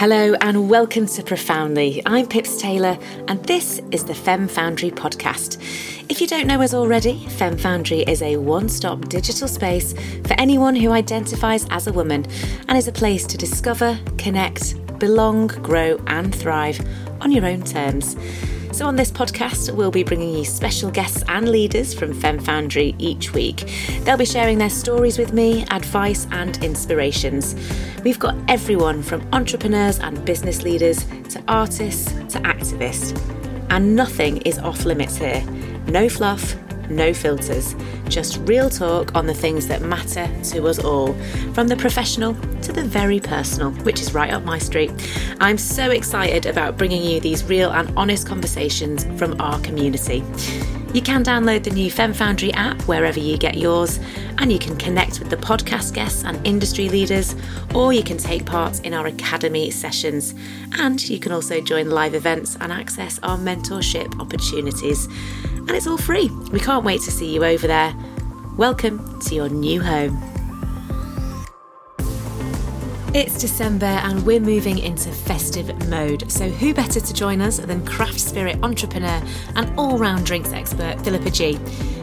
Hello and welcome to Profoundly. I'm Pips Taylor and this is the Fem Foundry podcast. If you don't know us already, Fem Foundry is a one stop digital space for anyone who identifies as a woman and is a place to discover, connect, belong, grow, and thrive on your own terms. So, on this podcast, we'll be bringing you special guests and leaders from Fem Foundry each week. They'll be sharing their stories with me, advice, and inspirations. We've got everyone from entrepreneurs and business leaders to artists to activists. And nothing is off limits here. No fluff, no filters, just real talk on the things that matter to us all, from the professional to the very personal, which is right up my street. I'm so excited about bringing you these real and honest conversations from our community. You can download the new Fem Foundry app wherever you get yours, and you can connect with the podcast guests and industry leaders, or you can take part in our academy sessions. And you can also join live events and access our mentorship opportunities. And it's all free. We can't wait to see you over there. Welcome to your new home. It's December and we're moving into festive mode, so who better to join us than craft spirit entrepreneur and all round drinks expert Philippa G,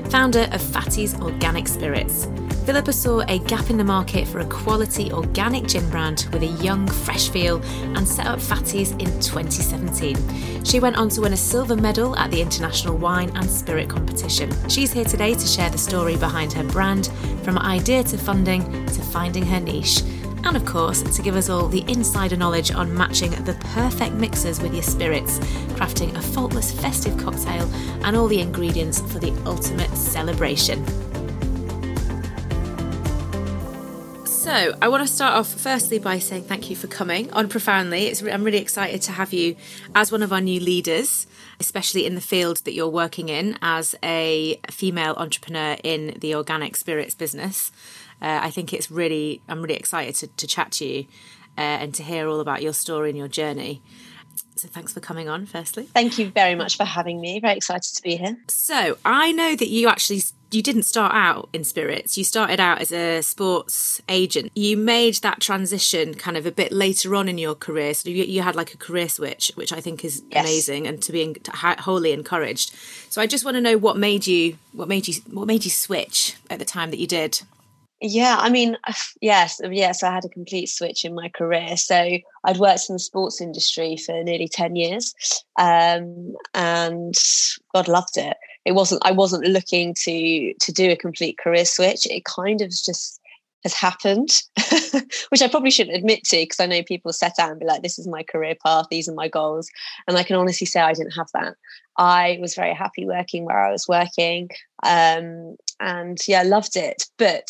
founder of Fatty's Organic Spirits. Philippa saw a gap in the market for a quality organic gin brand with a young, fresh feel and set up Fatty's in 2017. She went on to win a silver medal at the International Wine and Spirit Competition. She's here today to share the story behind her brand, from idea to funding to finding her niche and of course, to give us all the insider knowledge on matching the perfect mixers with your spirits, crafting a faultless festive cocktail, and all the ingredients for the ultimate celebration. So, I want to start off firstly by saying thank you for coming on Profoundly. It's, I'm really excited to have you as one of our new leaders, especially in the field that you're working in as a female entrepreneur in the organic spirits business. Uh, I think it's really, I'm really excited to, to chat to you uh, and to hear all about your story and your journey. So thanks for coming on, firstly. Thank you very much for having me. Very excited to be here. So I know that you actually you didn't start out in spirits. You started out as a sports agent. You made that transition kind of a bit later on in your career. So you, you had like a career switch, which I think is yes. amazing and to be wholly encouraged. So I just want to know what made you what made you what made you switch at the time that you did. Yeah, I mean, yes, yes, I had a complete switch in my career. So I'd worked in the sports industry for nearly 10 years um, and God loved it. It wasn't, I wasn't looking to, to do a complete career switch. It kind of just has happened, which I probably shouldn't admit to because I know people set out and be like, this is my career path, these are my goals. And I can honestly say I didn't have that. I was very happy working where I was working um, and yeah, loved it. But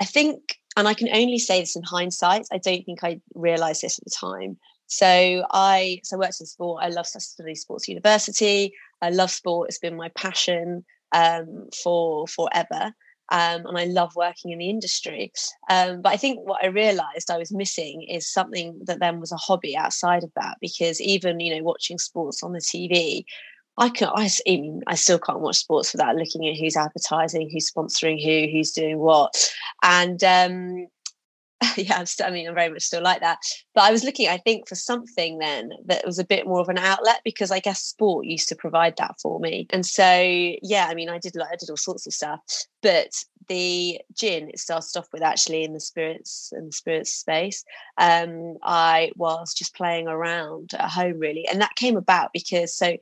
I think, and I can only say this in hindsight, I don't think I realized this at the time. So I so I worked in sport. I love studying sports university. I love sport. It's been my passion um, for forever. Um, and I love working in the industry. Um, but I think what I realised I was missing is something that then was a hobby outside of that. Because even you know watching sports on the TV, I can I even I still can't watch sports without looking at who's advertising, who's sponsoring who, who's doing what, and um, yeah, I'm still, I mean, I'm very much still like that. But I was looking, I think, for something then that was a bit more of an outlet because I guess sport used to provide that for me. And so, yeah, I mean, I did like I did all sorts of stuff, but the gin it started off with actually in the spirits and the spirits space. Um, I was just playing around at home really, and that came about because so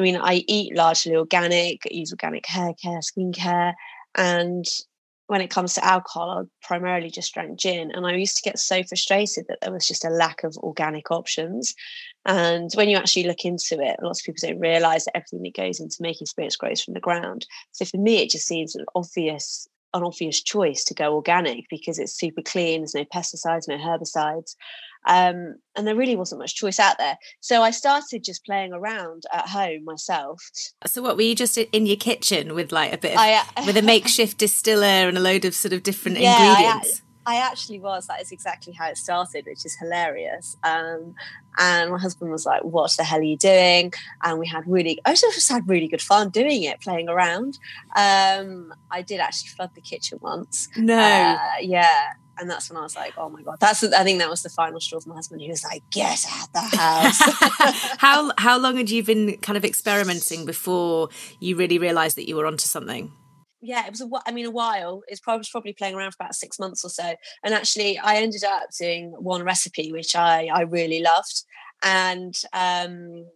I mean, I eat largely organic, use organic hair care, skincare, and when it comes to alcohol, I primarily just drank gin. And I used to get so frustrated that there was just a lack of organic options. And when you actually look into it, lots of people don't realize that everything that goes into making spirits grows from the ground. So for me, it just seems an obvious an obvious choice to go organic because it's super clean. There's no pesticides, no herbicides, um, and there really wasn't much choice out there. So I started just playing around at home myself. So what were you just in your kitchen with like a bit of, I, uh, with a makeshift distiller and a load of sort of different yeah, ingredients? I, I actually was. That is exactly how it started, which is hilarious. Um, and my husband was like, "What the hell are you doing?" And we had really, I just had really good fun doing it, playing around. Um, I did actually flood the kitchen once. No, uh, yeah, and that's when I was like, oh my god, that's I think that was the final straw for my husband. He was like, get out the house. how how long had you been kind of experimenting before you really realised that you were onto something? Yeah, it was a, I mean, a while. It's probably probably playing around for about six months or so. And actually, I ended up doing one recipe which I I really loved, and um,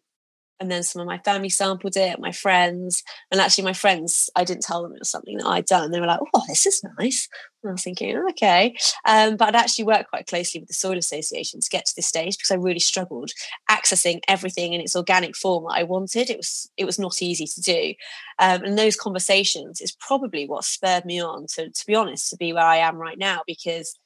and then some of my family sampled it, my friends, and actually my friends, I didn't tell them it was something that I'd done. And they were like, "Oh, this is nice." And I was thinking, okay, um, but I'd actually worked quite closely with the Soil Association to get to this stage because I really struggled accessing everything in its organic form that I wanted. It was it was not easy to do, um, and those conversations is probably what spurred me on to, to be honest, to be where I am right now because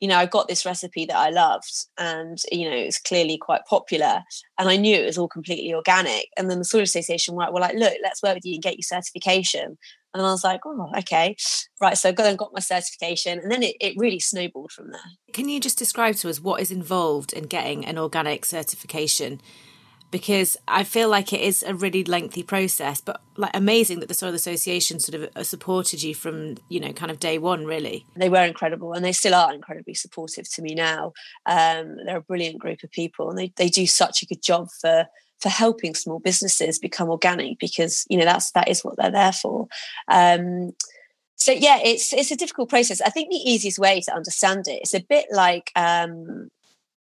you know, I got this recipe that I loved and, you know, it was clearly quite popular and I knew it was all completely organic. And then the Soil Association were, were like, look, let's work with you and get your certification. And I was like, oh, okay. Right. So I got and got my certification. And then it, it really snowballed from there. Can you just describe to us what is involved in getting an organic certification? Because I feel like it is a really lengthy process, but like amazing that the Soil Association sort of uh, supported you from, you know, kind of day one, really. They were incredible and they still are incredibly supportive to me now. Um, they're a brilliant group of people and they, they do such a good job for for helping small businesses become organic because you know that's that is what they're there for. Um, so yeah, it's it's a difficult process. I think the easiest way to understand it is a bit like um,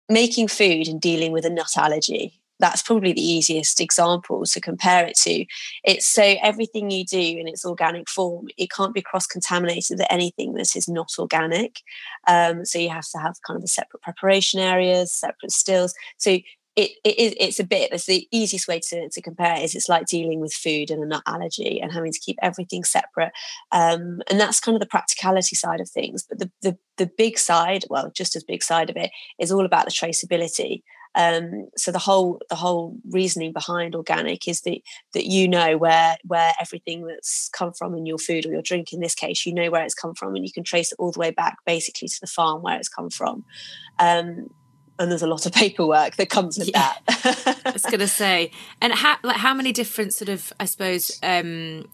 making food and dealing with a nut allergy that's probably the easiest example to compare it to. It's so everything you do in its organic form, it can't be cross contaminated with anything that is not organic. Um, so you have to have kind of a separate preparation areas, separate stills. So it, it, it's a bit that's the easiest way to, to compare is it's like dealing with food and a nut allergy and having to keep everything separate um, and that's kind of the practicality side of things but the, the the big side well just as big side of it is all about the traceability um, so the whole the whole reasoning behind organic is that that you know where where everything that's come from in your food or your drink in this case you know where it's come from and you can trace it all the way back basically to the farm where it's come from um, and there's a lot of paperwork that comes with yeah. that. I was going to say, and how like how many different sort of I suppose um,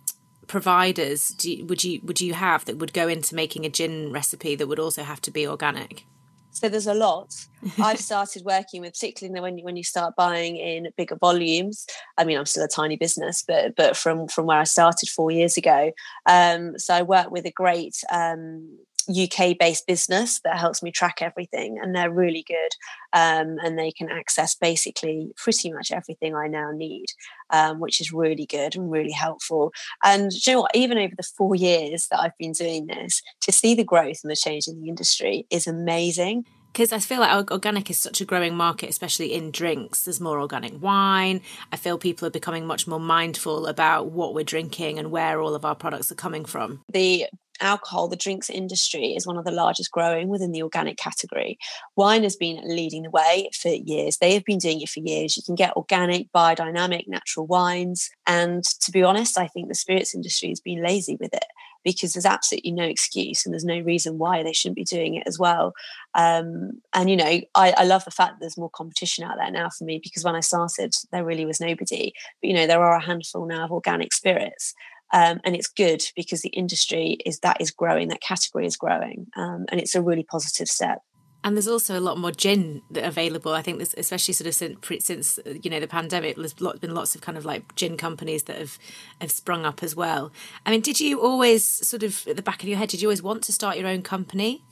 providers do you, would you would you have that would go into making a gin recipe that would also have to be organic? So there's a lot. I've started working with, particularly when you, when you start buying in bigger volumes. I mean, I'm still a tiny business, but but from from where I started four years ago. Um, so I work with a great um, UK based business that helps me track everything, and they're really good. Um, and they can access basically pretty much everything I now need, um, which is really good and really helpful. And you know what? Even over the four years that I've been doing this, to see the growth and the change in the industry is amazing because I feel like organic is such a growing market, especially in drinks. There's more organic wine. I feel people are becoming much more mindful about what we're drinking and where all of our products are coming from. The alcohol, the drinks industry is one of the largest growing within the organic category. Wine has been leading the way for years. They have been doing it for years. You can get organic, biodynamic, natural wines. And to be honest, I think the spirits industry has been lazy with it because there's absolutely no excuse and there's no reason why they shouldn't be doing it as well. Um, and, you know, I, I love the fact that there's more competition out there now for me because when I started, there really was nobody. But, you know, there are a handful now of organic spirits. Um, and it's good because the industry is that is growing, that category is growing, um, and it's a really positive step. And there's also a lot more gin available. I think, there's, especially sort of since, since you know the pandemic, there's been lots of kind of like gin companies that have have sprung up as well. I mean, did you always sort of at the back of your head, did you always want to start your own company?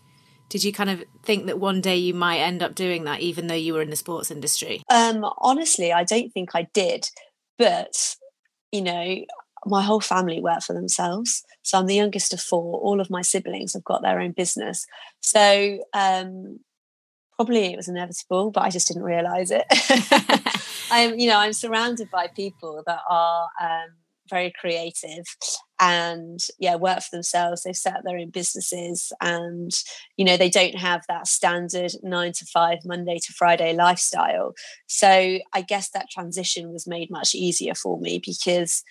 Did you kind of think that one day you might end up doing that, even though you were in the sports industry? Um, honestly, I don't think I did, but you know, my whole family work for themselves. So I'm the youngest of four. All of my siblings have got their own business. So um, probably it was inevitable, but I just didn't realize it. I'm, you know, I'm surrounded by people that are um, very creative and yeah, work for themselves. They've set up their own businesses and, you know, they don't have that standard nine to five, Monday to Friday lifestyle. So I guess that transition was made much easier for me because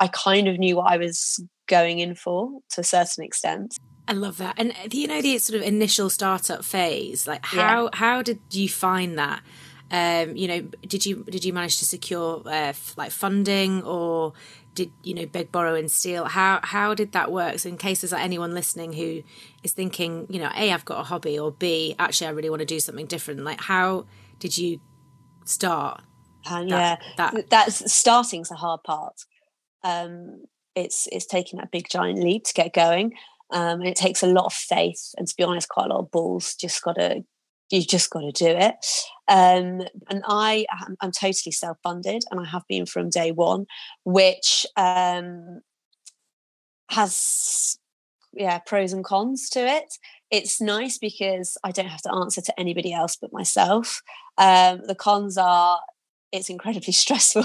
I kind of knew what I was going in for to a certain extent. I love that. And uh, you know the sort of initial startup phase, like how yeah. how did you find that? Um, you know, did you did you manage to secure uh, f- like funding or did you know beg borrow and steal how how did that work so in case there's like anyone listening who is thinking you know a i've got a hobby or b actually i really want to do something different like how did you start uh, yeah that that's starting's the hard part um it's it's taking that big giant leap to get going um, and it takes a lot of faith and to be honest quite a lot of balls just got to you just got to do it. Um, and I, I'm totally self-funded, and I have been from day one, which um, has yeah pros and cons to it. It's nice because I don't have to answer to anybody else but myself. Um, the cons are it's incredibly stressful.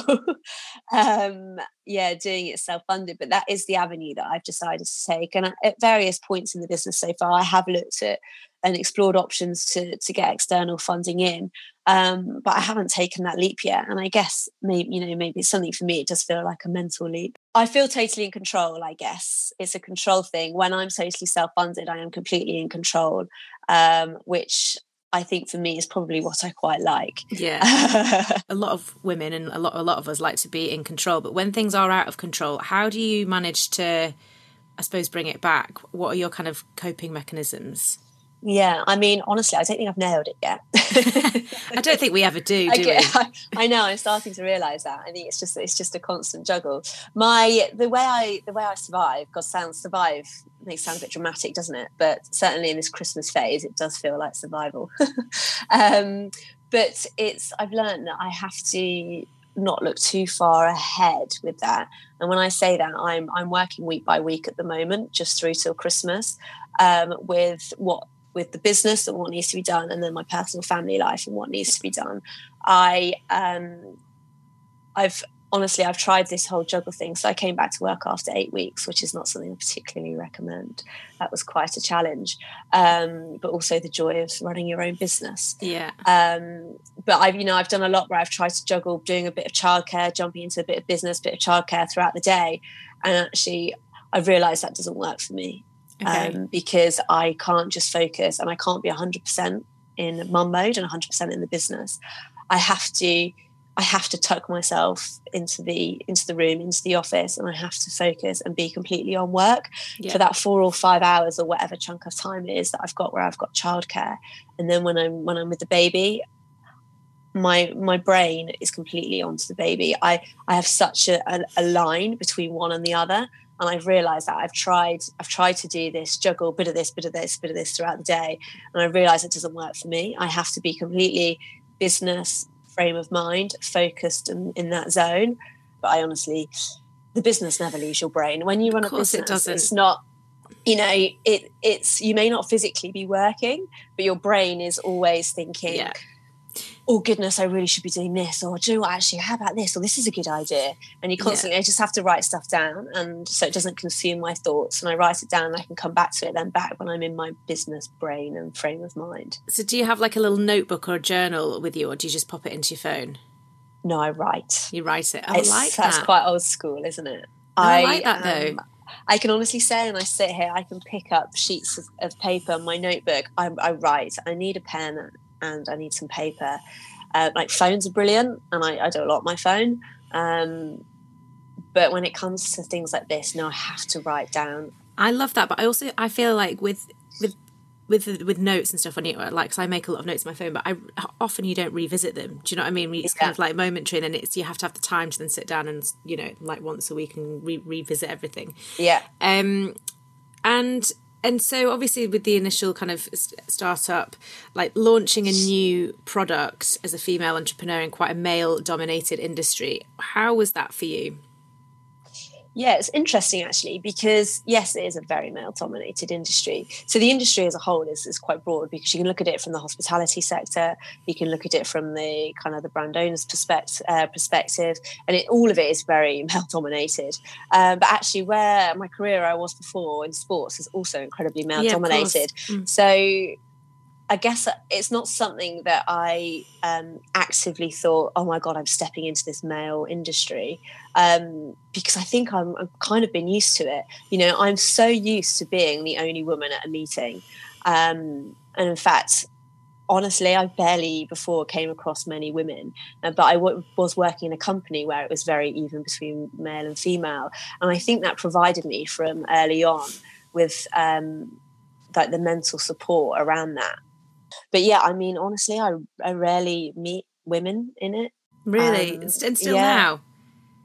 um, yeah, doing it self-funded, but that is the avenue that I've decided to take. And at various points in the business so far, I have looked at and explored options to to get external funding in. Um, but I haven't taken that leap yet. And I guess maybe, you know, maybe it's something for me, it does feel like a mental leap. I feel totally in control, I guess. It's a control thing. When I'm totally self-funded, I am completely in control, um, which I think for me is probably what I quite like. Yeah. a lot of women and a lot a lot of us like to be in control, but when things are out of control, how do you manage to I suppose bring it back? What are your kind of coping mechanisms? Yeah, I mean, honestly, I don't think I've nailed it yet. I don't think we ever do, do I, I, I, know. I'm starting to realise that. I think it's just it's just a constant juggle. My the way I the way I survive. God, sounds survive makes sound a bit dramatic, doesn't it? But certainly in this Christmas phase, it does feel like survival. um, but it's I've learned that I have to not look too far ahead with that. And when I say that, I'm I'm working week by week at the moment, just through till Christmas, um, with what with the business and what needs to be done, and then my personal family life and what needs to be done. I um, I've honestly I've tried this whole juggle thing. So I came back to work after eight weeks, which is not something I particularly recommend. That was quite a challenge, um, but also the joy of running your own business. Yeah. Um, but I've you know I've done a lot where I've tried to juggle doing a bit of childcare, jumping into a bit of business, bit of childcare throughout the day, and actually I've realised that doesn't work for me okay. um, because I can't just focus and I can't be 100% in mum mode and 100% in the business. I have to I have to tuck myself into the into the room, into the office, and I have to focus and be completely on work yeah. for that four or five hours or whatever chunk of time it is that I've got where I've got childcare. And then when I'm when I'm with the baby, my my brain is completely onto the baby. I I have such a, a, a line between one and the other and I've realized that I've tried I've tried to do this juggle bit of this bit of this bit of this throughout the day and I realize it doesn't work for me. I have to be completely business frame of mind focused in, in that zone. But I honestly the business never leaves your brain. When you run a business it doesn't. it's not you know it it's you may not physically be working but your brain is always thinking yeah oh goodness, I really should be doing this, or do you know actually, how about this, or this is a good idea. And you constantly, yeah. I just have to write stuff down, and so it doesn't consume my thoughts. And I write it down, and I can come back to it then back when I'm in my business brain and frame of mind. So, do you have like a little notebook or a journal with you, or do you just pop it into your phone? No, I write. You write it. I it's, like that. That's quite old school, isn't it? I, I like that though. Um, I can honestly say, and I sit here, I can pick up sheets of, of paper, my notebook. I, I, write. I need a pen and I need some paper. Uh, like phones are brilliant, and I, I, do a lot on my phone. Um, but when it comes to things like this, no, I have to write down. I love that, but I also I feel like with with with with notes and stuff on you, like cause I make a lot of notes on my phone, but I often you don't revisit them. Do you know what I mean? It's yeah. kind of like momentary, and then it's you have to have the time to then sit down and you know like once a week and re- revisit everything. Yeah. Um, and and so obviously with the initial kind of startup like launching a new product as a female entrepreneur in quite a male dominated industry how was that for you yeah, it's interesting actually because yes, it is a very male-dominated industry. So the industry as a whole is, is quite broad because you can look at it from the hospitality sector, you can look at it from the kind of the brand owner's perspective, uh, perspective, and it, all of it is very male-dominated. Um, but actually, where my career I was before in sports is also incredibly male-dominated. Yeah, mm. So I guess it's not something that I um, actively thought, oh my God, I'm stepping into this male industry. Um, because I think I'm, I've kind of been used to it. You know, I'm so used to being the only woman at a meeting. Um, and in fact, honestly, I barely before came across many women, uh, but I w- was working in a company where it was very even between male and female, and I think that provided me from early on with um, like the mental support around that. But yeah, I mean, honestly, I I rarely meet women in it. Really, um, and still yeah. now.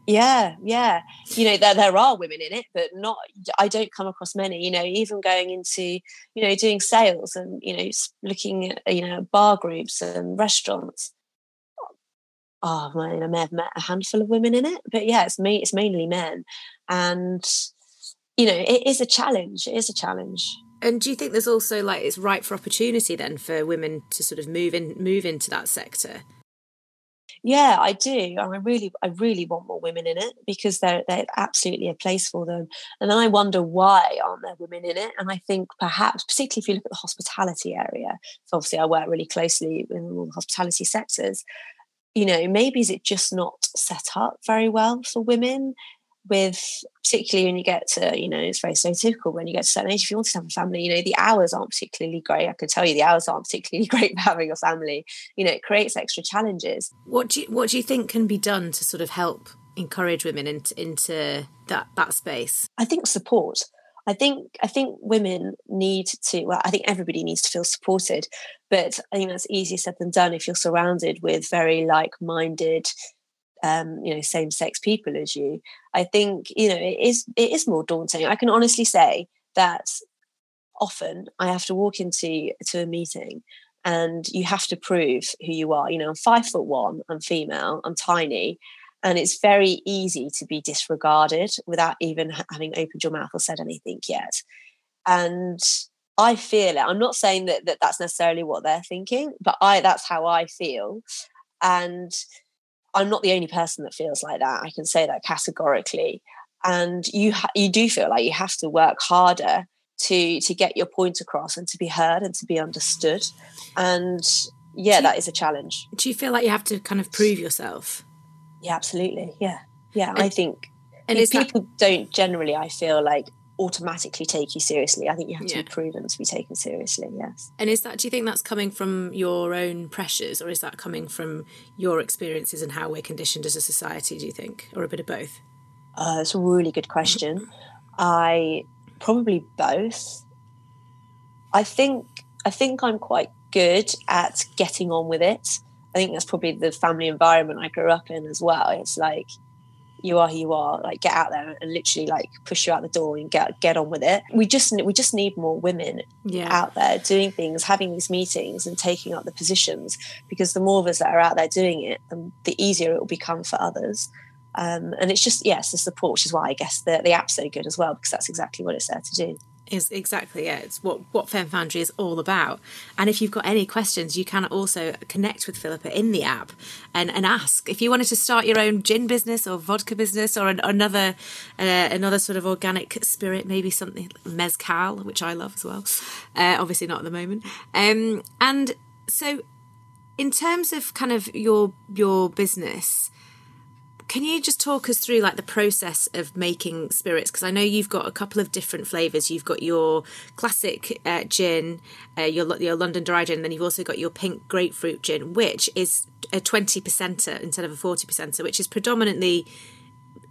Yeah, yeah. You know, there there are women in it, but not. I don't come across many. You know, even going into you know doing sales and you know looking at you know bar groups and restaurants. Oh, I, I may have met a handful of women in it, but yeah, it's me. It's mainly men, and you know, it is a challenge. It is a challenge. And do you think there's also like it's ripe for opportunity then for women to sort of move in, move into that sector? Yeah, I do. I really, I really want more women in it because they're they're absolutely a place for them. And then I wonder why aren't there women in it? And I think perhaps, particularly if you look at the hospitality area, so obviously I work really closely in all the hospitality sectors. You know, maybe is it just not set up very well for women? With particularly when you get to you know it's very stereotypical when you get to a certain age if you want to have a family you know the hours aren't particularly great. I can tell you the hours aren't particularly great for having a family. You know it creates extra challenges. What do you what do you think can be done to sort of help encourage women into into that that space? I think support. I think I think women need to. Well, I think everybody needs to feel supported, but I think that's easier said than done if you're surrounded with very like-minded, um, you know, same-sex people as you. I think you know it is it is more daunting. I can honestly say that often I have to walk into to a meeting and you have to prove who you are. You know, I'm five foot one, I'm female, I'm tiny, and it's very easy to be disregarded without even having opened your mouth or said anything yet. And I feel it. I'm not saying that, that that's necessarily what they're thinking, but I that's how I feel. And I'm not the only person that feels like that. I can say that categorically. And you ha- you do feel like you have to work harder to to get your point across and to be heard and to be understood. And yeah, you, that is a challenge. Do you feel like you have to kind of prove yourself? Yeah, absolutely. Yeah, yeah. And, I think and people that... don't generally. I feel like automatically take you seriously. I think you have to yeah. be proven to be taken seriously. Yes. And is that? Do you think that's coming from your own pressures, or is that coming from your experiences and how we're conditioned as a society? Do you think, or a bit of both? Uh, it's a really good question. I probably both. I think I think I'm quite good at getting on with it. I think that's probably the family environment I grew up in as well. It's like you are who you are like get out there and literally like push you out the door and get get on with it. We just we just need more women yeah. out there doing things having these meetings and taking up the positions because the more of us that are out there doing it the easier it will become for others. Um, and it's just yes the support which is why i guess the, the app's so good as well because that's exactly what it's there to do is exactly yeah it's what what Fem Foundry is all about. And if you've got any questions you can also connect with Philippa in the app and, and ask. If you wanted to start your own gin business or vodka business or an, another uh, another sort of organic spirit maybe something mezcal which I love as well uh, obviously not at the moment. Um, and so in terms of kind of your your business can you just talk us through like the process of making spirits? Because I know you've got a couple of different flavors. You've got your classic uh, gin, uh, your your London dry gin, and then you've also got your pink grapefruit gin, which is a twenty percenter instead of a forty percenter, which is predominantly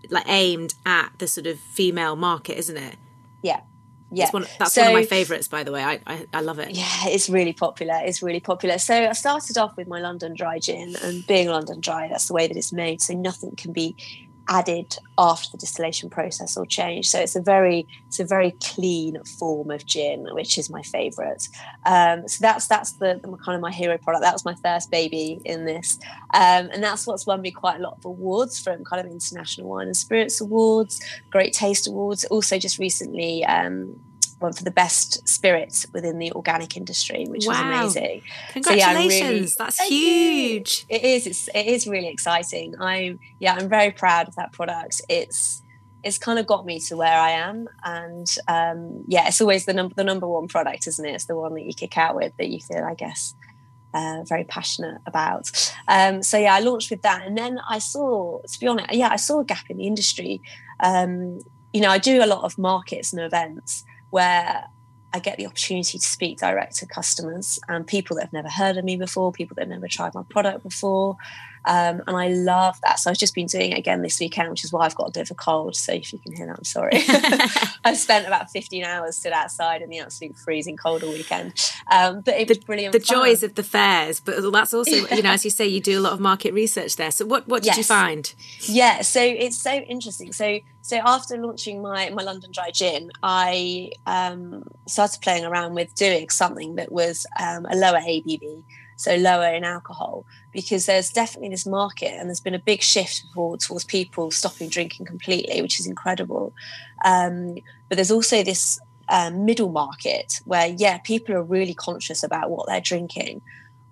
like aimed at the sort of female market, isn't it? Yeah, yeah. one, that's so, one of my favorites by the way. I, I, I love it. Yeah it's really popular. It's really popular. So i started off with my london dry gin and being london dry that's the way that it's made. So nothing can be added after the distillation process or change so it's a very it's a very clean form of gin which is my favorite. Um, so that's that's the, the, kind of my hero product. That was my first baby in this. Um, and that's what's won me quite a lot of awards from kind of international wine and spirits awards great taste awards. Also just recently um, one for the best spirits within the organic industry, which wow. was amazing. Congratulations! So, yeah, really, That's huge. You. It is. It's, it is really exciting. I'm yeah. I'm very proud of that product. It's it's kind of got me to where I am, and um, yeah, it's always the number the number one product, isn't it? It's the one that you kick out with that you feel, I guess. Uh, very passionate about. Um, so yeah, I launched with that, and then I saw, to be honest, yeah, I saw a gap in the industry. Um, you know, I do a lot of markets and events, where I get the opportunity to speak direct to customers and people that have never heard of me before, people that have never tried my product before. Um, and I love that. So I've just been doing it again this weekend, which is why I've got a bit of a cold. So if you can hear that, I'm sorry. I've spent about 15 hours stood outside in the absolute freezing cold all weekend. Um, but it was the, brilliant. The fun. joys of the fairs, but that's also, you know, as you say, you do a lot of market research there. So what, what did yes. you find? Yeah, so it's so interesting. So so after launching my my London Dry Gin, I um, started playing around with doing something that was um, a lower ABV so lower in alcohol, because there's definitely this market and there's been a big shift towards, towards people stopping drinking completely, which is incredible. Um, but there's also this um, middle market where, yeah, people are really conscious about what they're drinking.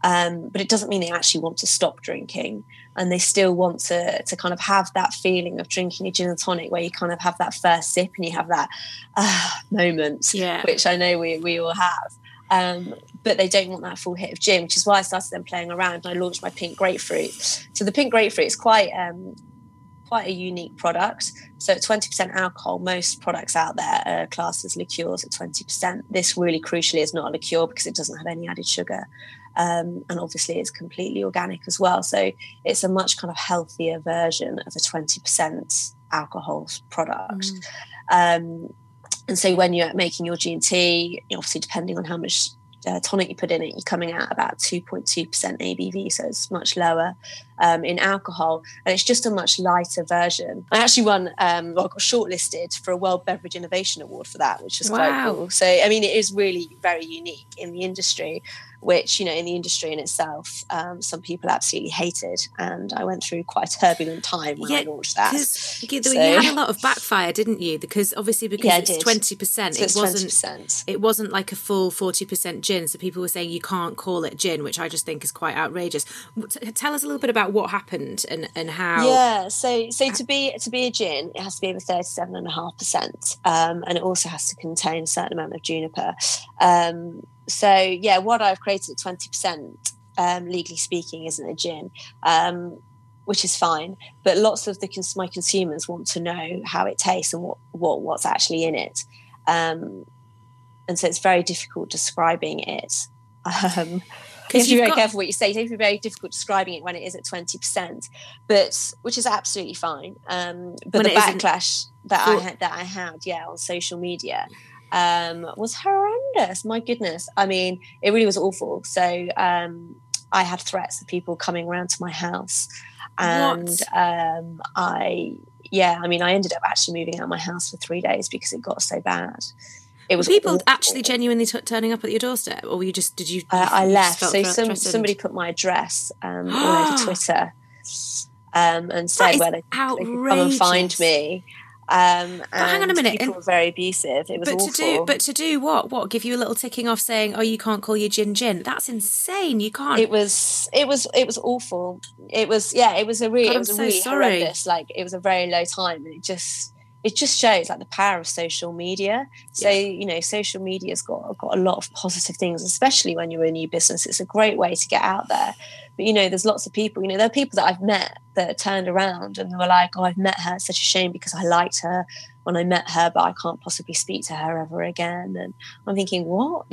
Um, but it doesn't mean they actually want to stop drinking and they still want to to kind of have that feeling of drinking a gin and tonic where you kind of have that first sip and you have that uh, moment yeah. which i know we, we all have um, but they don't want that full hit of gin, which is why I started then playing around and I launched my pink grapefruit. So the pink grapefruit is quite um, quite a unique product. So at 20% alcohol, most products out there are classed as liqueurs at 20%. This really crucially is not a liqueur because it doesn't have any added sugar. Um, and obviously it's completely organic as well. So it's a much kind of healthier version of a 20% alcohol product. Mm. Um, and so when you're making your G&T, obviously depending on how much uh, tonic you put in it, you're coming out about 2.2% ABV, so it's much lower um, in alcohol, and it's just a much lighter version. I actually won, um, well, I got shortlisted for a World Beverage Innovation Award for that, which was wow. quite cool. So, I mean, it is really very unique in the industry which you know in the industry in itself um, some people absolutely hated and i went through quite a turbulent time when yeah, i launched that so, you had a lot of backfire didn't you because obviously because yeah, it's 20% so it wasn't 20%. it wasn't like a full 40% gin so people were saying you can't call it gin which i just think is quite outrageous tell us a little bit about what happened and and how yeah so so to be to be a gin it has to be over 37.5% um, and it also has to contain a certain amount of juniper um, so yeah, what I've created at twenty percent, um, legally speaking, isn't a gin, um, which is fine. But lots of the my consumers want to know how it tastes and what, what what's actually in it, um, and so it's very difficult describing it. Um, because you're very got... careful what you say. It's very difficult describing it when it is at twenty percent, but which is absolutely fine. Um, but when the backlash that I had that I had, yeah, on social media um, was horrendous. My goodness. I mean, it really was awful. So um, I had threats of people coming around to my house. And um, I, yeah, I mean, I ended up actually moving out of my house for three days because it got so bad. It was Were people awful. actually genuinely t- turning up at your doorstep, or were you just did you? Uh, I left. So some, somebody put my address um, all over Twitter um, and said where they, they could come and find me. Um, hang on a minute. People were very abusive. It was but awful. To do, but to do what? What? Give you a little ticking off saying, "Oh, you can't call your gin gin." That's insane. You can't. It was. It was. It was awful. It was. Yeah. It was a really. God, it was I'm a really so horrendous. Like it was a very low time, and it just. It just shows like the power of social media. So yeah. you know, social media's got got a lot of positive things, especially when you're a new business. It's a great way to get out there. But you know, there's lots of people. You know, there are people that I've met that turned around and were like, "Oh, I've met her. It's such a shame because I liked her when I met her, but I can't possibly speak to her ever again." And I'm thinking, "What?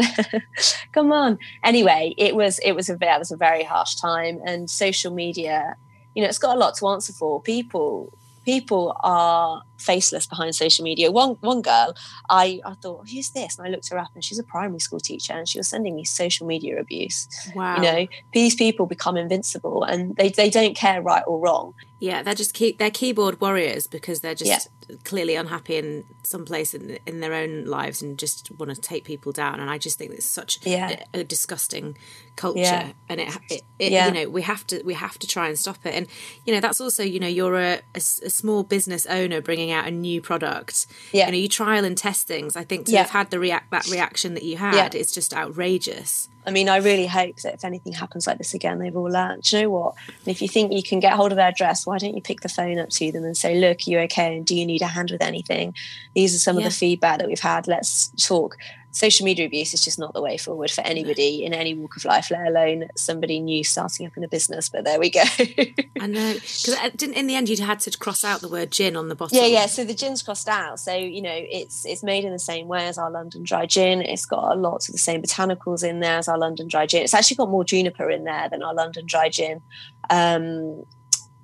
Come on." Anyway, it was it was a it was a very harsh time, and social media, you know, it's got a lot to answer for. People people are faceless behind social media. One one girl, I, I thought, oh, who's this? And I looked her up and she's a primary school teacher and she was sending me social media abuse. Wow. You know, these people become invincible and they, they don't care right or wrong. Yeah, they're just key, they're keyboard warriors because they're just yeah. clearly unhappy in some place in in their own lives and just want to take people down. And I just think it's such yeah. a, a, disgusting culture, yeah. and it, it, it you know we have to we have to try and stop it. And you know that's also you know you're a, a, a small business owner bringing out a new product. Yeah, you know you trial and test things. I think to have had the react that reaction that you had, it's just outrageous. I mean, I really hope that if anything happens like this again, they've all learned. Do you know what? And if you think you can get hold of their address, why don't you pick the phone up to them and say, "Look, are you okay? And do you need a hand with anything?" These are some yeah. of the feedback that we've had. Let's talk. Social media abuse is just not the way forward for anybody in any walk of life, let alone somebody new starting up in a business. But there we go. I know because uh, didn't in the end you'd had to cross out the word gin on the bottle. Yeah, yeah. So the gin's crossed out. So you know it's it's made in the same way as our London Dry Gin. It's got lots of the same botanicals in there as our London Dry Gin. It's actually got more juniper in there than our London Dry Gin. Um,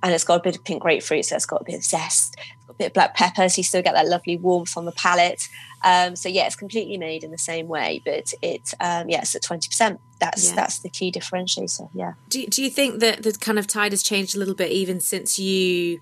and it's got a bit of pink grapefruit, so it's got a bit of zest. It's got a bit of black pepper, so you still get that lovely warmth on the palate. Um, so yeah, it's completely made in the same way, but it's um, yeah, it's at twenty percent. That's yeah. that's the key differentiator. Yeah. Do Do you think that the kind of tide has changed a little bit even since you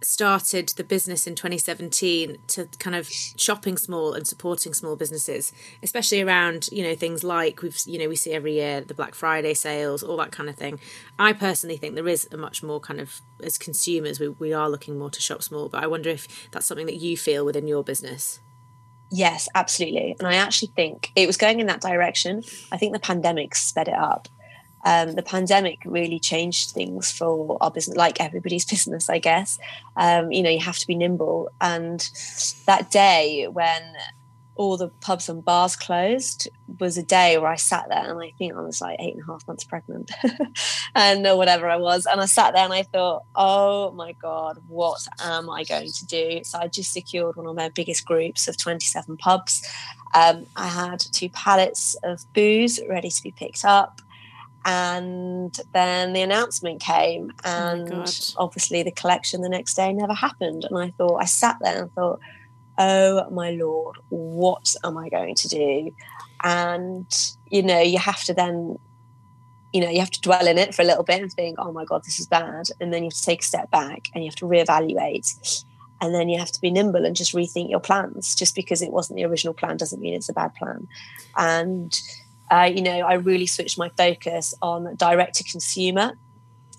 started the business in 2017 to kind of shopping small and supporting small businesses especially around you know things like we've you know we see every year the black friday sales all that kind of thing. I personally think there is a much more kind of as consumers we, we are looking more to shop small but i wonder if that's something that you feel within your business. Yes absolutely. And i actually think it was going in that direction. I think the pandemic sped it up um, the pandemic really changed things for our business, like everybody's business, I guess. Um, you know, you have to be nimble. And that day when all the pubs and bars closed was a day where I sat there and I think I was like eight and a half months pregnant and or whatever I was. And I sat there and I thought, oh my God, what am I going to do? So I just secured one of my biggest groups of 27 pubs. Um, I had two pallets of booze ready to be picked up and then the announcement came oh and oh obviously the collection the next day never happened. And i thought i sat there and thought oh my lord what am i going to do? And you know you have to then you know you have to dwell in it for a little bit and think oh my god this is bad. And then you have to take a step back and you have to reevaluate. And then you have to be nimble and just rethink your plans. Just because it wasn't the original plan doesn't mean it's a bad plan. And uh, you know, I really switched my focus on direct to consumer.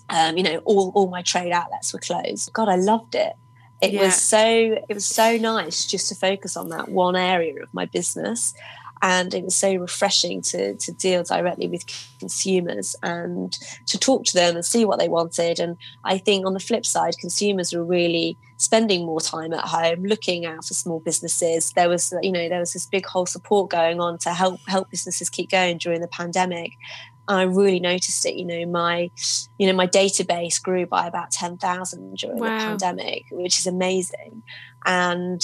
Um, you know, all, all my trade outlets were closed. God, I loved it. It yeah. was so it was so nice just to focus on that one area of my business and it was so refreshing to to deal directly with consumers and to talk to them and see what they wanted and i think on the flip side consumers were really spending more time at home looking out for small businesses there was you know there was this big whole support going on to help help businesses keep going during the pandemic I really noticed it. You know, my, you know, my database grew by about ten thousand during wow. the pandemic, which is amazing. And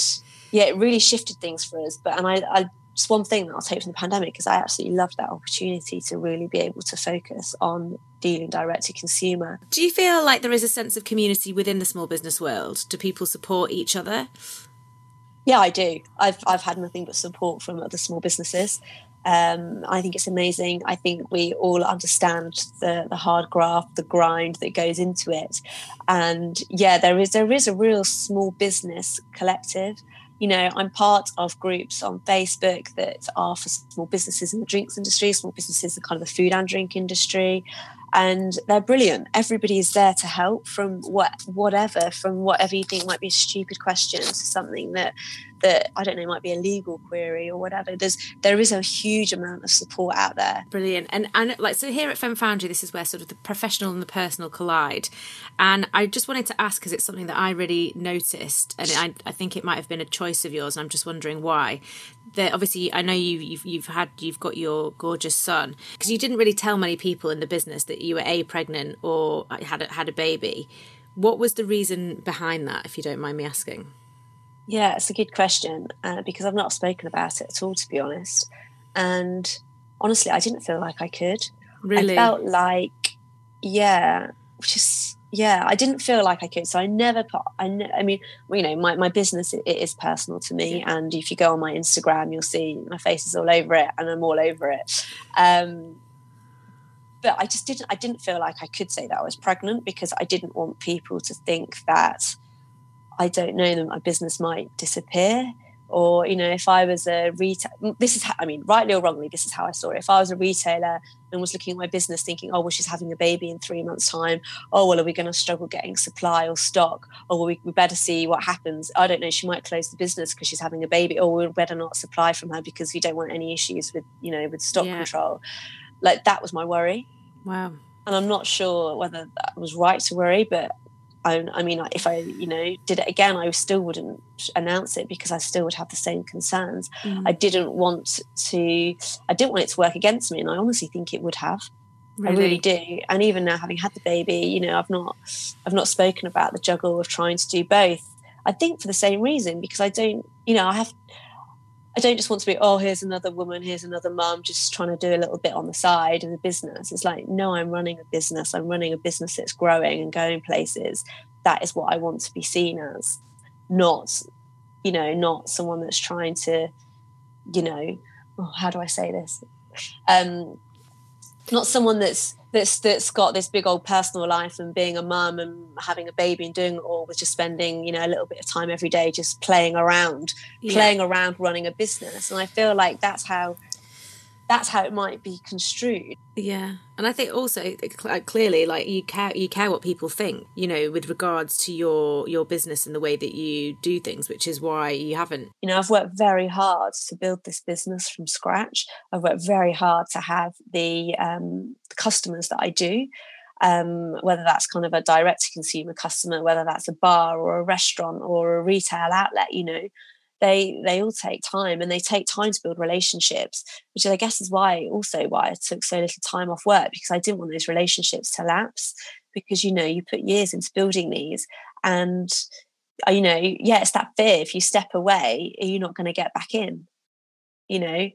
yeah, it really shifted things for us. But and I, I just one thing that I'll take from the pandemic is I absolutely loved that opportunity to really be able to focus on dealing direct to consumer. Do you feel like there is a sense of community within the small business world? Do people support each other? Yeah, I do. I've I've had nothing but support from other small businesses. Um, I think it's amazing. I think we all understand the the hard graft, the grind that goes into it, and yeah, there is there is a real small business collective you know, I'm part of groups on Facebook that are for small businesses in the drinks industry, small businesses in kind of the food and drink industry. And they're brilliant. Everybody is there to help from what whatever, from whatever you think might be a stupid question to something that that I don't know might be a legal query or whatever. There's there is a huge amount of support out there. Brilliant. And and like so here at Fem Foundry, this is where sort of the professional and the personal collide. And I just wanted to ask because it's something that I really noticed, and I, I think it might have been a choice of yours, and I'm just wondering why. That obviously I know you you've, you've had you've got your gorgeous son because you didn't really tell many people in the business that you were a pregnant or had a, had a baby. What was the reason behind that, if you don't mind me asking? Yeah, it's a good question uh, because I've not spoken about it at all, to be honest. And honestly, I didn't feel like I could. Really? I felt like, yeah, just yeah, I didn't feel like I could. So I never put. I, ne- I mean, you know, my my business it, it is personal to me, and if you go on my Instagram, you'll see my face is all over it, and I'm all over it. Um, but I just didn't. I didn't feel like I could say that I was pregnant because I didn't want people to think that I don't know that my business might disappear. Or, you know, if I was a retail, this is, how, I mean, rightly or wrongly, this is how I saw it. If I was a retailer and was looking at my business thinking, oh, well, she's having a baby in three months' time. Oh, well, are we going to struggle getting supply or stock? Oh, well, we, we better see what happens. I don't know. She might close the business because she's having a baby. Or we better not supply from her because we don't want any issues with, you know, with stock yeah. control. Like that was my worry. Wow. And I'm not sure whether that was right to worry, but I, I mean, if I, you know, did it again, I still wouldn't announce it because I still would have the same concerns. Mm. I didn't want to, I didn't want it to work against me, and I honestly think it would have. Really? I really do. And even now, having had the baby, you know, I've not, I've not spoken about the juggle of trying to do both. I think for the same reason because I don't, you know, I have, I don't just want to be, oh, here's another woman, here's another mum, just trying to do a little bit on the side of the business. It's like, no, I'm running a business. I'm running a business that's growing and going places. That is what I want to be seen as, not, you know, not someone that's trying to, you know, oh, how do I say this? Um, not someone that's that's that's got this big old personal life and being a mum and having a baby and doing it all with just spending you know a little bit of time every day just playing around yeah. playing around running a business and i feel like that's how that's how it might be construed. Yeah. And i think also clearly like you care you care what people think you know with regards to your your business and the way that you do things which is why you haven't you know i've worked very hard to build this business from scratch. I've worked very hard to have the um, customers that i do um, whether that's kind of a direct to consumer customer whether that's a bar or a restaurant or a retail outlet you know they they all take time and they take time to build relationships which i guess is why also why i took so little time off work because i didn't want those relationships to lapse because you know you put years into building these and uh, you know yeah it's that fear if you step away are you not going to get back in? You know?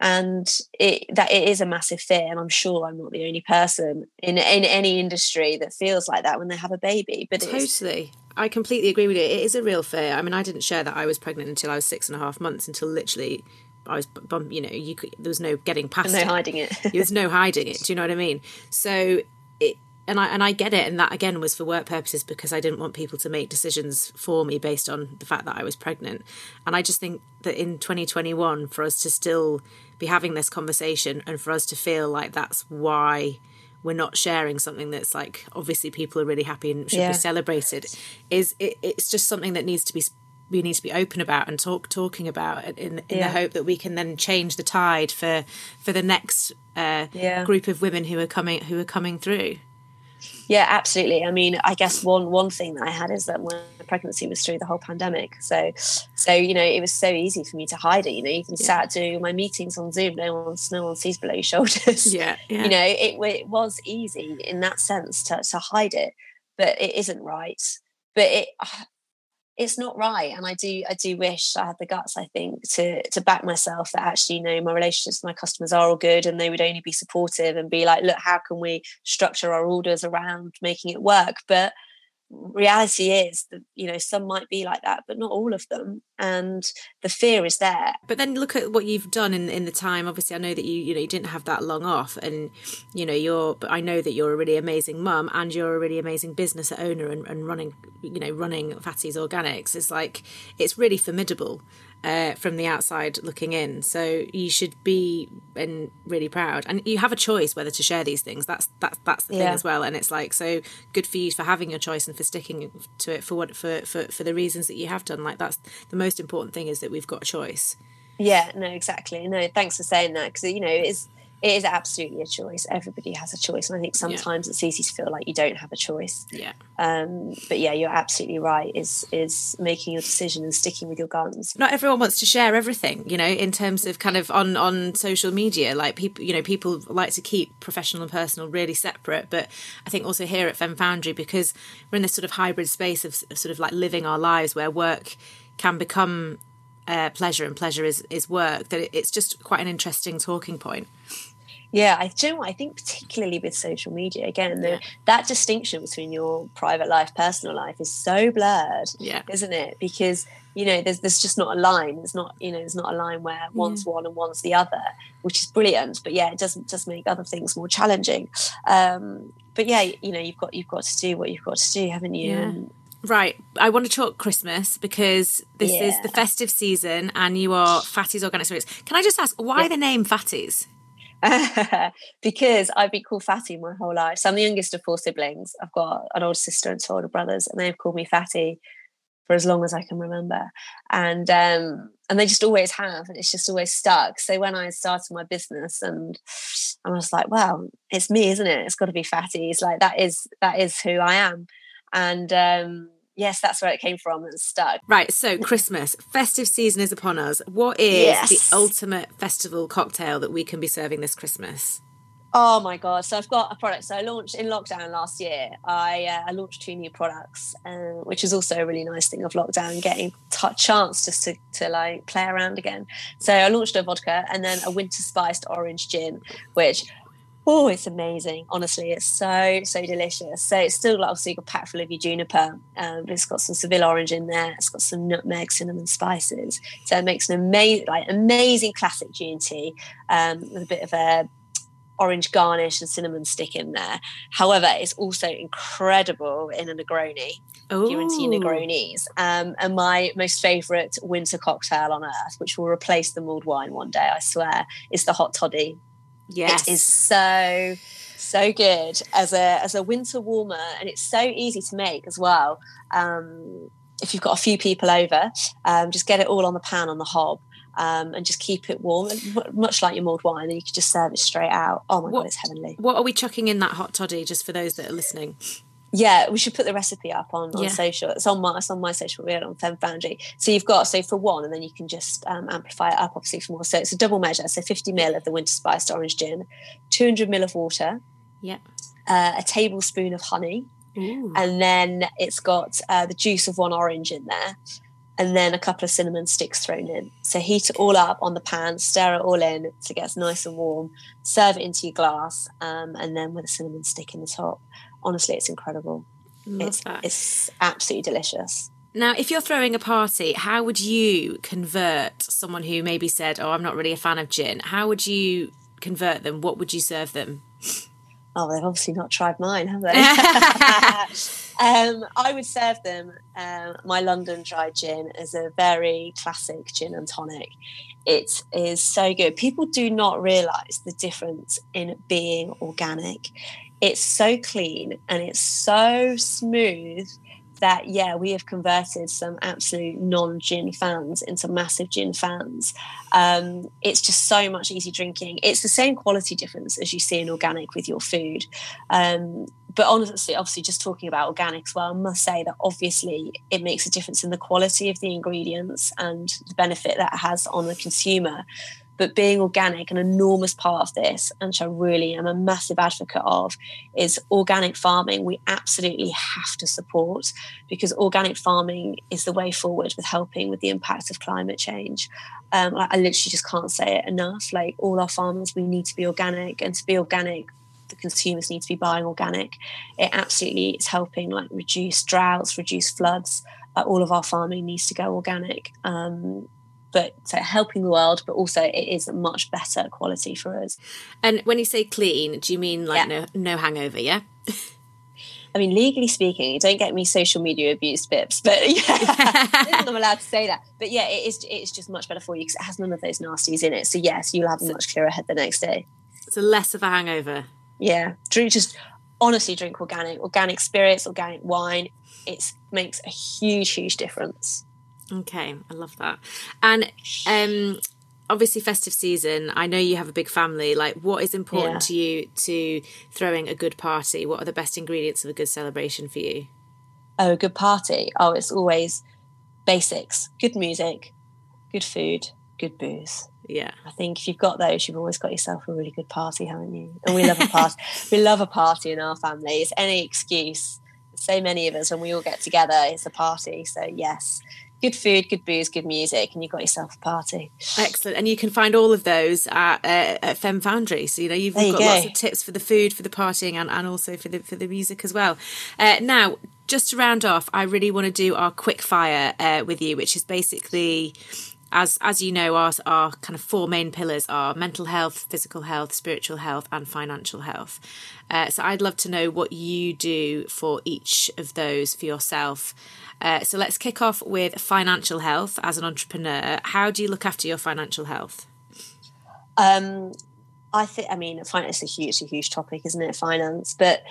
And it that it is a massive fear and i'm sure i'm not the only person in in any industry that feels like that when they have a baby but totally i completely agree with you it is a real fear i mean i didn't share that i was pregnant until i was six and a half months until literally I was, you know, you could, there was no getting past no it. hiding it. there was no hiding it. Do you know what I mean? So it, and I and I get it, and that again was for work purposes because I didn't want people to make decisions for me based on the fact that I was pregnant. And I just think that in 2021, for us to still be having this conversation and for us to feel like that's why we're not sharing something that's like obviously people are really happy and should yeah. be celebrated is it, it's just something that needs to be we need to be open about and talk talking about in, in yeah. the hope that we can then change the tide for for the next uh, yeah. group of women who are coming who are coming through yeah, absolutely. I mean, I guess one one thing that I had is that my pregnancy was through the whole pandemic. So, so you know, it was so easy for me to hide it. You know, even yeah. sat doing my meetings on Zoom, no one no one sees below your shoulders. Yeah, yeah. You know, it it was easy in that sense to to hide it, but it isn't right. But it ah, it's not right and i do i do wish i had the guts i think to to back myself that actually you know my relationships with my customers are all good and they would only be supportive and be like look how can we structure our orders around making it work? But reality is that you know some might be like that but not all of them and the fear is there. But then look at what you've done in in the time. Obviously i know that you you know you didn't have that long off and you know you're but i know that you're a really amazing mum and you're a really amazing business owner and, and running you know running fatty's organics. Is like it's really formidable uh, from the outside looking in. So you should be and really proud, and you have a choice whether to share these things. That's that's that's the yeah. thing as well. And it's like so good for you for having your choice and for sticking to it for what for for for the reasons that you have done. Like that's the most important thing is that we've got a choice. Yeah, no, exactly. No, thanks for saying that because you know it's it is absolutely a choice. Everybody has a choice, and I think sometimes yeah. it's easy to feel like you don't have a choice. Yeah. Um, but yeah, you're absolutely right. Is is making your decision and sticking with your guns. Not everyone wants to share everything, you know, in terms of kind of on on social media. Like people, you know, people like to keep professional and personal really separate. But I think also here at Fem Foundry, because we're in this sort of hybrid space of, of sort of like living our lives where work can become uh, pleasure and pleasure is is work. That it's just quite an interesting talking point. Yeah, I do you know I think particularly with social media again, the, that distinction between your private life, personal life is so blurred, yeah, isn't it? Because you know, there's there's just not a line. There's not you know, there's not a line where one's one and one's the other, which is brilliant. But yeah, it doesn't just make other things more challenging. Um, but yeah, you know, you've got you've got to do what you've got to do, haven't you? Yeah. And, Right, I want to talk Christmas because this yeah. is the festive season and you are Fatty's Organic Spirits. Can I just ask why yeah. the name Fatty's? because I've been called Fatty my whole life. So I'm the youngest of four siblings. I've got an older sister and two older brothers, and they've called me Fatty for as long as I can remember. And um, and they just always have, and it's just always stuck. So when I started my business, and I was like, well, it's me, isn't it? It's got to be Fatty. It's like that is that is who I am. And um, yes, that's where it came from and stuck. Right. So Christmas, festive season is upon us. What is yes. the ultimate festival cocktail that we can be serving this Christmas? Oh my god! So I've got a product. So I launched in lockdown last year. I uh, I launched two new products, which is also a really nice thing of lockdown, getting t- chance just to to like play around again. So I launched a vodka and then a winter spiced orange gin, which oh, it's amazing. Honestly, it's so so delicious. So it's still obviously got packed full of your juniper, um, it's got some Seville orange in there. It's got some nutmeg, cinnamon spices. So it makes an amazing like amazing classic G tea um, with a bit of a orange garnish and cinnamon stick in there. However, it's also incredible in a Negroni. Into Negronis. Um, and my most favourite winter cocktail on earth, which will replace the mulled wine one day, I swear, is the hot toddy. Yes. It is so so good as a as a winter warmer and it's so easy to make as well um, if you've got a few people over um, just get it all on the pan on the hob um, and just keep it warm, much like your mulled wine, and you can just serve it straight out. Oh my what, god, it's heavenly! What are we chucking in that hot toddy? Just for those that are listening. Yeah, we should put the recipe up on, on yeah. social. It's on my it's on my social media on Fem Foundry. So you've got so for one, and then you can just um, amplify it up obviously for more. So it's a double measure. So 50 ml of the winter spiced orange gin, 200 ml of water, yeah, uh, a tablespoon of honey, Ooh. and then it's got uh, the juice of one orange in there, and then a couple of cinnamon sticks thrown in. So heat it all up on the pan, stir it all in so it gets nice and warm, serve it into your glass, um, and then with a cinnamon stick in the top. Honestly, it's incredible. It's, it's absolutely delicious. Now, if you're throwing a party, how would you convert someone who maybe said, Oh, I'm not really a fan of gin? How would you convert them? What would you serve them? Oh, they've obviously not tried mine, have they? um, I would serve them um, my London dry gin as a very classic gin and tonic. It is so good. People do not realise the difference in being organic. It's so clean and it's so smooth that yeah we have converted some absolute non-gin fans into massive gin fans. Um, it's just so much easy drinking. It's the same quality difference as you see in organic with your food. Um, but honestly obviously just talking about organic as well i must say that obviously it makes a difference in the quality of the ingredients and the benefit that it has on the consumer but being organic, an enormous part of this, and which I really am a massive advocate of, is organic farming. We absolutely have to support because organic farming is the way forward with helping with the impact of climate change. Um, I, I literally just can't say it enough. Like all our farmers, we need to be organic, and to be organic, the consumers need to be buying organic. It absolutely is helping like reduce droughts, reduce floods. Uh, all of our farming needs to go organic. Um, but so helping the world, but also it is much better quality for us. And when you say clean, do you mean like yeah. no no hangover? Yeah. I mean, legally speaking, don't get me social media abuse, Pips, but yeah, I'm allowed to say that. But yeah, it is. It's just much better for you because it has none of those nasties in it. So yes, you'll have a much clearer head the next day. So less of a hangover. Yeah, drink just honestly drink organic, organic spirits, organic wine. It makes a huge, huge difference. Okay, I love that. And um obviously festive season, I know you have a big family. Like what is important yeah. to you to throwing a good party? What are the best ingredients of a good celebration for you? Oh, a good party. Oh, it's always basics. Good music, good food, good booze. Yeah. I think if you've got those, you've always got yourself a really good party, haven't you? And we love a party. we love a party in our family. It's any excuse. So many of us when we all get together, it's a party. So yes, good food, good booze, good music, and you've got yourself a party. Excellent. And you can find all of those at, uh, at Fem Foundry. So you know you've got go. lots of tips for the food, for the partying, and, and also for the for the music as well. Uh, now, just to round off, I really want to do our quick fire uh, with you, which is basically. As, as you know, our, our kind of four main pillars are mental health, physical health, spiritual health, and financial health. Uh, so I'd love to know what you do for each of those for yourself. Uh, so let's kick off with financial health as an entrepreneur. How do you look after your financial health? Um, I think I mean finance is a huge, a huge topic, isn't it? Finance, but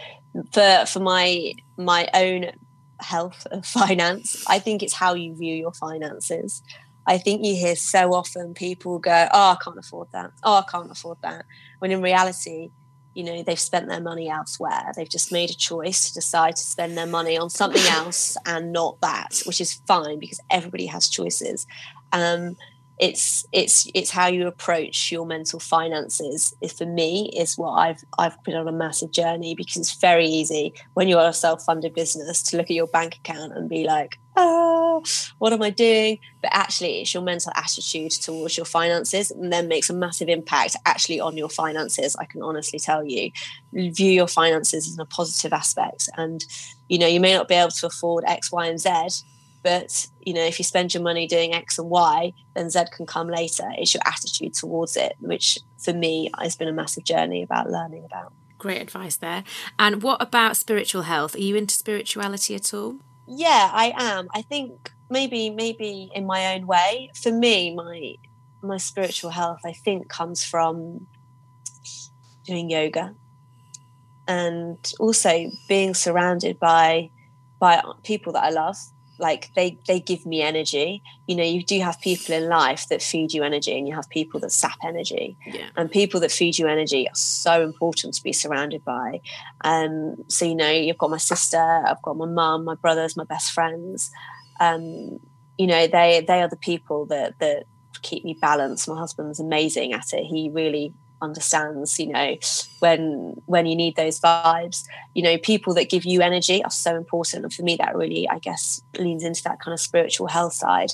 for for my my own health of finance, I think it's how you view your finances. I think you hear so often people go, "Oh, I can't afford that. Oh, I can't afford that," when in reality, you know they've spent their money elsewhere. They've just made a choice to decide to spend their money on something else and not that which is fine because everybody has choices. Um, it's it's it's how you approach your mental finances if for me is what i've i've been on a massive journey because it's very easy when you're a self-funded business to look at your bank account and be like ah what am i doing? But actually it's your mental attitude towards your finances and then makes a massive impact actually on your finances i can honestly tell you. View your finances in a positive aspect and you know you may not be able to afford x y and z but you know if you spend your money doing x and y then z can come later. It's your attitude towards it which for me has been a massive journey about learning about. Great advice there. And what about spiritual health? Are you into spirituality at all yeah i am. I think maybe maybe in my own way. For me my my spiritual health i think comes from doing yoga. And also being surrounded by by people that i love like they they give me energy. You know you do have people in life that feed you energy and you have people that sap energy. Yeah. and people that feed you energy are so important to be surrounded by. Um so you know you've got my sister i've got my mum my brothers my best friends. Um you know they they are the people that that keep me balanced. My husband's amazing at it. He really understands you know when when you need those vibes. You know people that give you energy are so important and for me that really i guess leans into that kind of spiritual health side.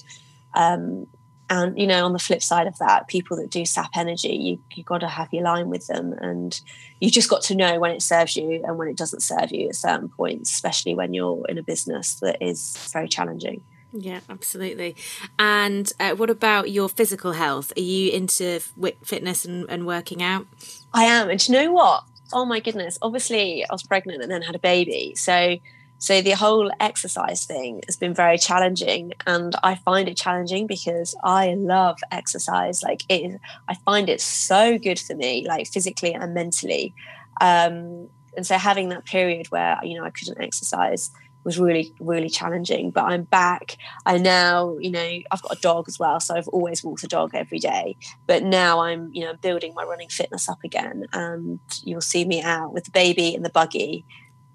Um, and you know on the flip side of that people that do sap energy you you got to have your line with them and you just got to know when it serves you and when it doesn't serve you at certain points especially when you're in a business that is very challenging yeah, absolutely. And uh, what about your physical health? Are you into fitness and, and working out? I am. And you know what? Oh my goodness. Obviously, I was pregnant and then had a baby. So, so the whole exercise thing has been very challenging. And I find it challenging because I love exercise. Like, I find it so good for me, like physically and mentally. Um, and so having that period where, you know, I couldn't exercise was really really challenging but i'm back. I now you know i've got a dog as well so i've always walked a dog every day. But now i'm you know building my running fitness up again and you'll see me out with the baby in the buggy.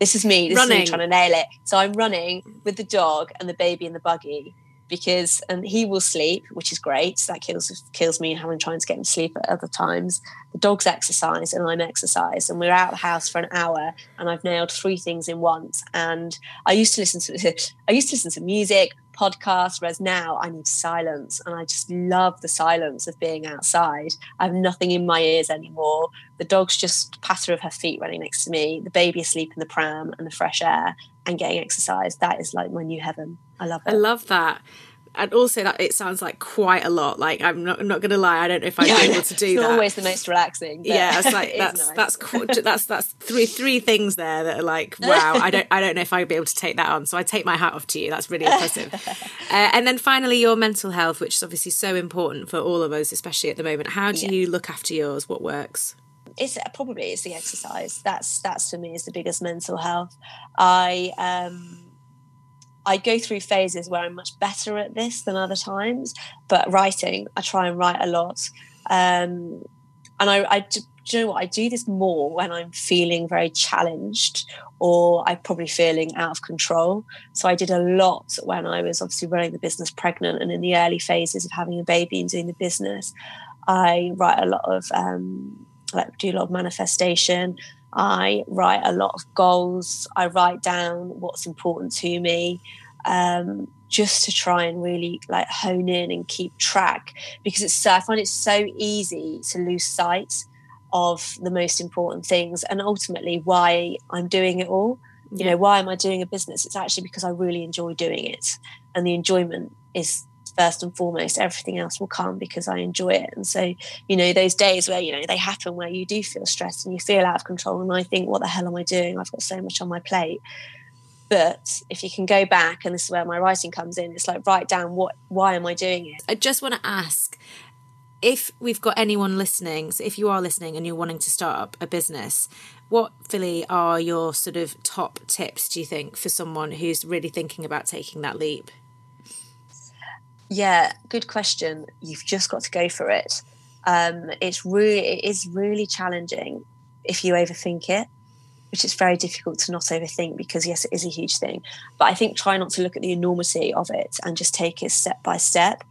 This is me this running. is me trying to nail it. So i'm running with the dog and the baby in the buggy because and he will sleep, which is great. That kills kills me having trying to get him to sleep at other times. The dog's exercise and I'm exercise, and we're out of the house for an hour, and I've nailed three things in once. And I used to listen to I used to listen to music, podcasts, whereas now I need silence, and I just love the silence of being outside. I have nothing in my ears anymore. The dog's just patter of her feet running next to me, the baby asleep in the pram, and the fresh air, and getting exercise. That is like my new heaven. I love it. I love that. And also that it sounds like quite a lot. Like I'm not, I'm not going to lie. I don't know if I'd yeah, be able to do it's that. Always the most relaxing. Yeah, it's like that's nice. that's that's that's three three things there that are like wow. I don't I don't know if I'd be able to take that on. So I take my hat off to you. That's really impressive. uh, and then finally, your mental health, which is obviously so important for all of us, especially at the moment. How do yeah. you look after yours? What works? it's probably it's the exercise that's that's for me is the biggest mental health i um I go through phases where I'm much better at this than other times, but writing, I try and write a lot. Um, and I, I do, do you know what? I do this more when I'm feeling very challenged or I'm probably feeling out of control. So I did a lot when I was obviously running the business pregnant and in the early phases of having a baby and doing the business. I write a lot of, um, like, do a lot of manifestation. I write a lot of goals. I write down what's important to me, um, just to try and really like hone in and keep track. Because it's so I find it so easy to lose sight of the most important things and ultimately why I'm doing it all. You know, why am I doing a business? It's actually because I really enjoy doing it, and the enjoyment is first and foremost everything else will come because i enjoy it. And so you know those days where you know they happen where you do feel stressed and you feel out of control and i think what the hell am i doing? I've got so much on my plate. But if you can go back and this is where my writing comes in it's like write down what why am i doing it? I just want to ask if we've got anyone listening so if you are listening and you're wanting to start up a business what philly are your sort of top tips do you think for someone who's really thinking about taking that leap yeah, good question. You've just got to go for it. Um, it's really, it is really challenging. if you overthink it which is very difficult to not overthink because yes it is a huge thing but i think try not to look at the enormity of it and just take it step by step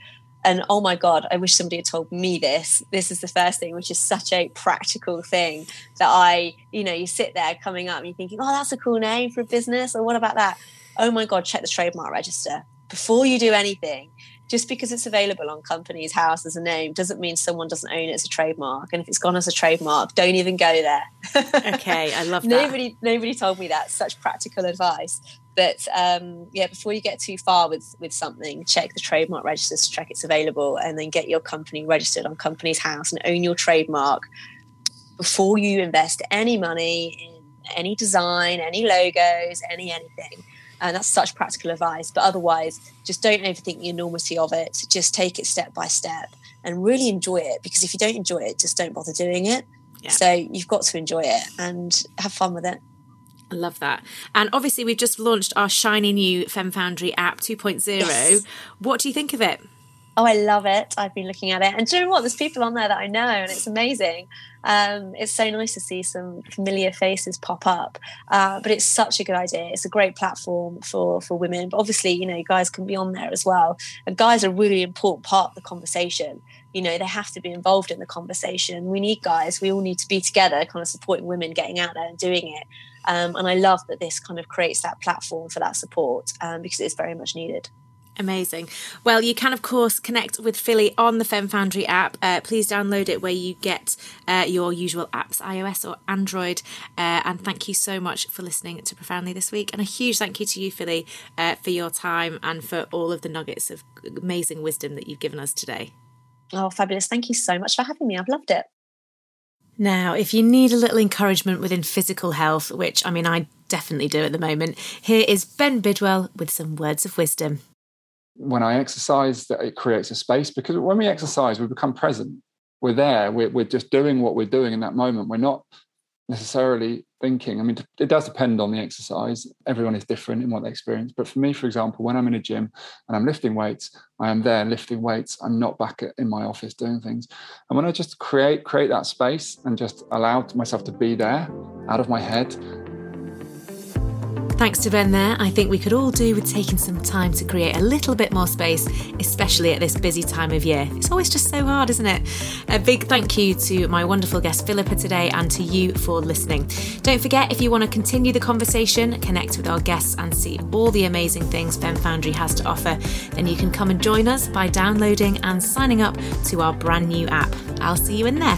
and oh my god i wish somebody had told me this this is the first thing which is such a practical thing that i you know you sit there coming up and you're thinking oh that's a cool name for a business or what about that oh my god check the trademark register before you do anything just because it's available on Companies House as a name doesn't mean someone doesn't own it as a trademark. And if it's gone as a trademark, don't even go there. okay, I love that. nobody, nobody told me that. Such practical advice. But um, yeah, before you get too far with with something, check the trademark registers, to check it's available, and then get your company registered on Companies House and own your trademark before you invest any money in any design, any logos, any anything and that's such practical advice but otherwise just don't overthink the enormity of it just take it step by step and really enjoy it because if you don't enjoy it just don't bother doing it yeah. so you've got to enjoy it and have fun with it I love that. And obviously, we've just launched our shiny new Fem Foundry app 2.0. Yes. What do you think of it? Oh, I love it. I've been looking at it. And do you know what? There's people on there that I know, and it's amazing um, it's so nice to see some familiar faces pop up. Uh, but it's such a good idea. It's a great platform for for women. But obviously, you know, guys can be on there as well. And guys are a really important part of the conversation. You know, they have to be involved in the conversation. We need guys. We all need to be together, kind of supporting women getting out there and doing it. Um, and I love that this kind of creates that platform for that support um, because it's very much needed. Amazing. Well, you can, of course, connect with Philly on the Fem Foundry app. Uh, please download it where you get uh, your usual apps, iOS or Android. Uh, and thank you so much for listening to Profoundly this week. And a huge thank you to you, Philly, uh, for your time and for all of the nuggets of amazing wisdom that you've given us today. Oh, fabulous. Thank you so much for having me. I've loved it. Now, if you need a little encouragement within physical health, which I mean, I definitely do at the moment, here is Ben Bidwell with some words of wisdom when I exercise, that it creates a space because when we exercise, we become present. We're there. We're, we're just doing what we're doing in that moment. We're not necessarily thinking. I mean, it does depend on the exercise. Everyone is different in what they experience. But for me, for example, when I'm in a gym and I'm lifting weights, I am there lifting weights. I'm not back in my office doing things. And when I just create create that space and just allow myself to be there, out of my head, Thanks to Ben there. I think we could all do with taking some time to create a little bit more space, especially at this busy time of year. It's always just so hard, isn't it? A big thank you to my wonderful guest Philippa today and to you for listening. Don't forget, if you want to continue the conversation, connect with our guests, and see all the amazing things Fem Foundry has to offer, then you can come and join us by downloading and signing up to our brand new app. I'll see you in there.